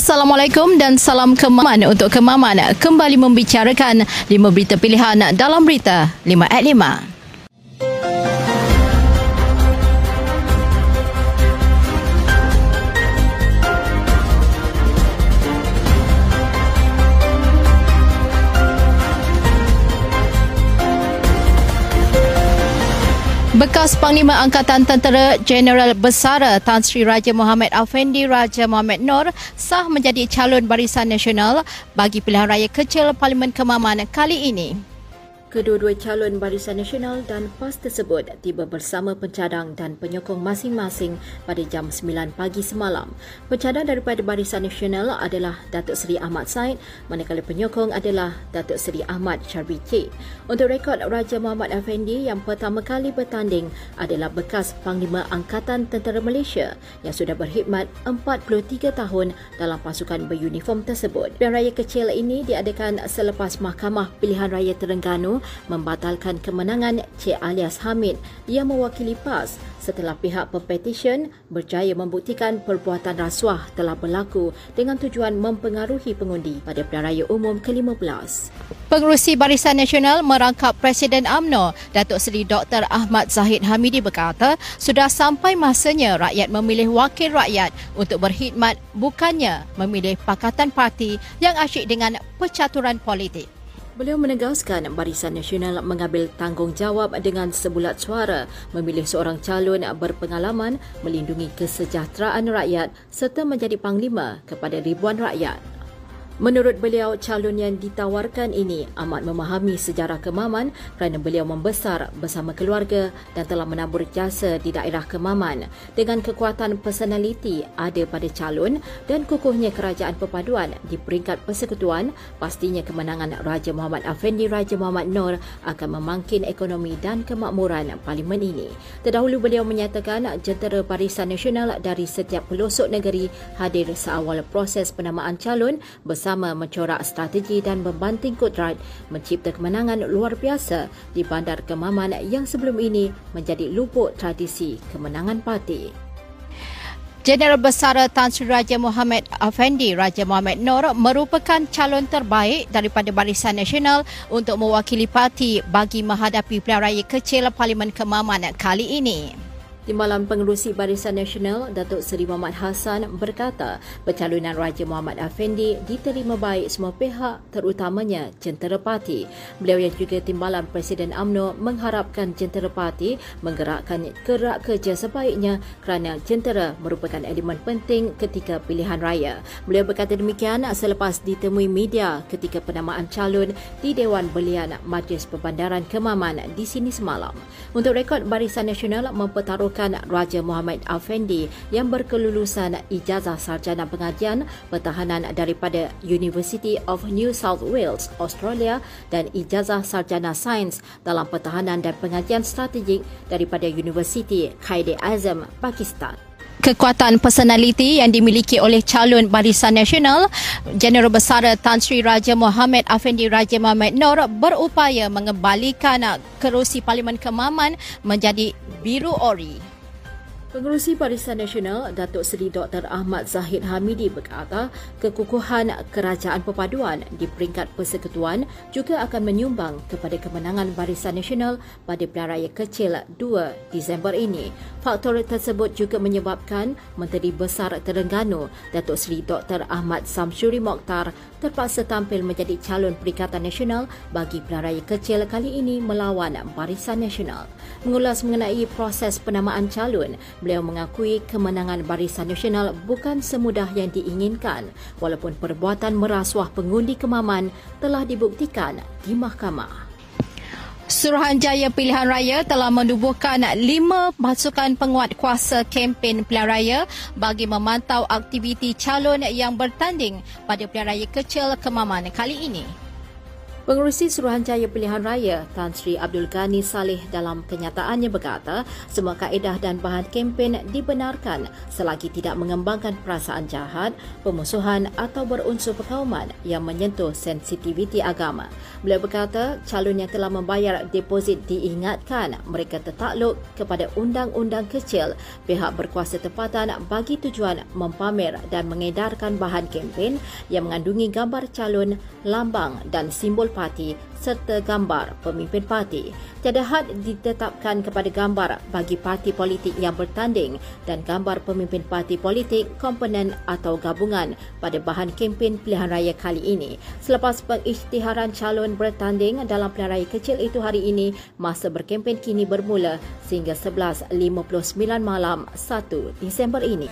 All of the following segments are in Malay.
Assalamualaikum dan salam kemaman untuk kemaman kembali membicarakan 5 berita pilihan dalam berita 5 at 5. Bekas Panglima Angkatan Tentera Jeneral Besar Tan Sri Raja Muhammad Afendi Raja Muhammad Nur sah menjadi calon Barisan Nasional bagi pilihan raya kecil Parlimen Kemaman kali ini. Kedua-dua calon Barisan Nasional dan PAS tersebut tiba bersama pencadang dan penyokong masing-masing pada jam 9 pagi semalam. Pencadang daripada Barisan Nasional adalah Datuk Seri Ahmad Said, manakala penyokong adalah Datuk Seri Ahmad Syarbi K. Untuk rekod Raja Muhammad Effendi yang pertama kali bertanding adalah bekas Panglima Angkatan Tentera Malaysia yang sudah berkhidmat 43 tahun dalam pasukan beruniform tersebut. Pilihan raya kecil ini diadakan selepas Mahkamah Pilihan Raya Terengganu membatalkan kemenangan Cik Alias Hamid yang mewakili PAS setelah pihak pepetisyen berjaya membuktikan perbuatan rasuah telah berlaku dengan tujuan mempengaruhi pengundi pada pilihan raya umum ke-15. Pengurusi Barisan Nasional merangkap Presiden AMNO, Datuk Seri Dr. Ahmad Zahid Hamidi berkata, sudah sampai masanya rakyat memilih wakil rakyat untuk berkhidmat bukannya memilih pakatan parti yang asyik dengan percaturan politik. Beliau menegaskan Barisan Nasional mengambil tanggungjawab dengan sebulat suara memilih seorang calon berpengalaman melindungi kesejahteraan rakyat serta menjadi panglima kepada ribuan rakyat. Menurut beliau, calon yang ditawarkan ini amat memahami sejarah Kemaman kerana beliau membesar bersama keluarga dan telah menabur jasa di daerah Kemaman. Dengan kekuatan personaliti ada pada calon dan kukuhnya kerajaan perpaduan di peringkat persekutuan, pastinya kemenangan Raja Muhammad Afendi Raja Muhammad Nur akan memangkin ekonomi dan kemakmuran parlimen ini. Terdahulu beliau menyatakan jentera Barisan Nasional dari setiap pelosok negeri hadir seawal proses penamaan calon bersama bersama mencorak strategi dan membanting kodrat mencipta kemenangan luar biasa di Bandar Kemaman yang sebelum ini menjadi lupuk tradisi kemenangan parti. Jeneral Besar Tan Sri Raja Muhammad Afendi Raja Muhammad Nur merupakan calon terbaik daripada Barisan Nasional untuk mewakili parti bagi menghadapi pilihan raya kecil Parlimen Kemaman kali ini. Timbalan Pengerusi Barisan Nasional Datuk Seri Muhammad Hassan berkata pencalonan Raja Muhammad Afendi diterima baik semua pihak terutamanya jentera parti. Beliau yang juga Timbalan Presiden AMNO mengharapkan jentera parti menggerakkan gerak kerja sebaiknya kerana jentera merupakan elemen penting ketika pilihan raya. Beliau berkata demikian selepas ditemui media ketika penamaan calon di Dewan Belian Majlis Perbandaran Kemaman di sini semalam. Untuk rekod Barisan Nasional mempertaruh merupakan Raja Muhammad Afendi yang berkelulusan ijazah sarjana pengajian pertahanan daripada University of New South Wales, Australia dan ijazah sarjana sains dalam pertahanan dan pengajian strategik daripada University Qaid Azam, Pakistan kekuatan personaliti yang dimiliki oleh calon Barisan Nasional Jeneral Besar Tan Sri Raja Muhammad Afendi Raja Muhammad Nur berupaya mengembalikan kerusi Parlimen Kemaman menjadi biru ori. Pengerusi Barisan Nasional Datuk Seri Dr. Ahmad Zahid Hamidi berkata kekukuhan kerajaan perpaduan di peringkat persekutuan juga akan menyumbang kepada kemenangan Barisan Nasional pada pilihan raya kecil 2 Disember ini. Faktor tersebut juga menyebabkan Menteri Besar Terengganu Datuk Seri Dr. Ahmad Samsuri Mokhtar terpaksa tampil menjadi calon Perikatan Nasional bagi pilihan raya kecil kali ini melawan Barisan Nasional. Mengulas mengenai proses penamaan calon, Beliau mengakui kemenangan Barisan Nasional bukan semudah yang diinginkan walaupun perbuatan merasuah pengundi kemaman telah dibuktikan di mahkamah. Suruhanjaya Pilihan Raya telah menubuhkan lima pasukan penguat kuasa kempen pilihan raya bagi memantau aktiviti calon yang bertanding pada pilihan raya kecil Kemaman kali ini. Pengurusi Suruhanjaya Pilihan Raya Tan Sri Abdul Ghani Saleh dalam kenyataannya berkata semua kaedah dan bahan kempen dibenarkan selagi tidak mengembangkan perasaan jahat, pemusuhan atau berunsur perkauman yang menyentuh sensitiviti agama. Beliau berkata calon yang telah membayar deposit diingatkan mereka tertakluk kepada undang-undang kecil pihak berkuasa tempatan bagi tujuan mempamer dan mengedarkan bahan kempen yang mengandungi gambar calon, lambang dan simbol parti serta gambar pemimpin parti. Tiada had ditetapkan kepada gambar bagi parti politik yang bertanding dan gambar pemimpin parti politik, komponen atau gabungan pada bahan kempen pilihan raya kali ini. Selepas pengisytiharan calon bertanding dalam pilihan raya kecil itu hari ini, masa berkempen kini bermula sehingga 11.59 malam 1 Disember ini.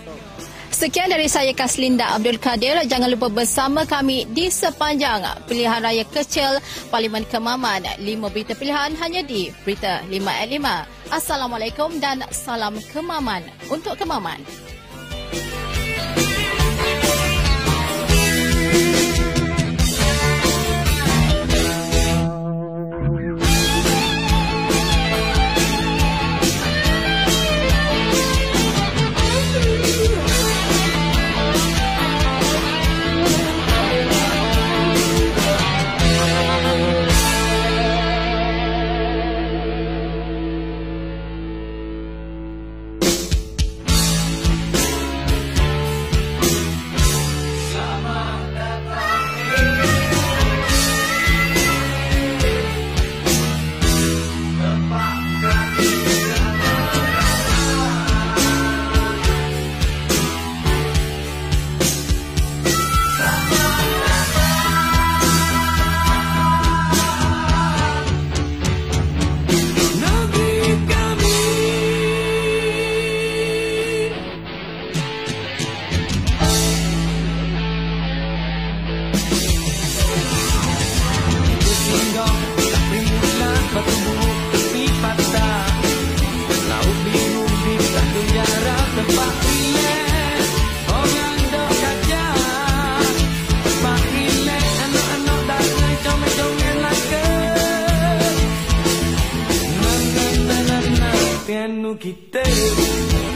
Sekian dari saya Kaslinda Abdul Kadir. Jangan lupa bersama kami di sepanjang pilihan raya kecil Parlimen Kemaman. Lima berita pilihan hanya di Berita 5 at 5. Assalamualaikum dan salam Kemaman untuk Kemaman. no que.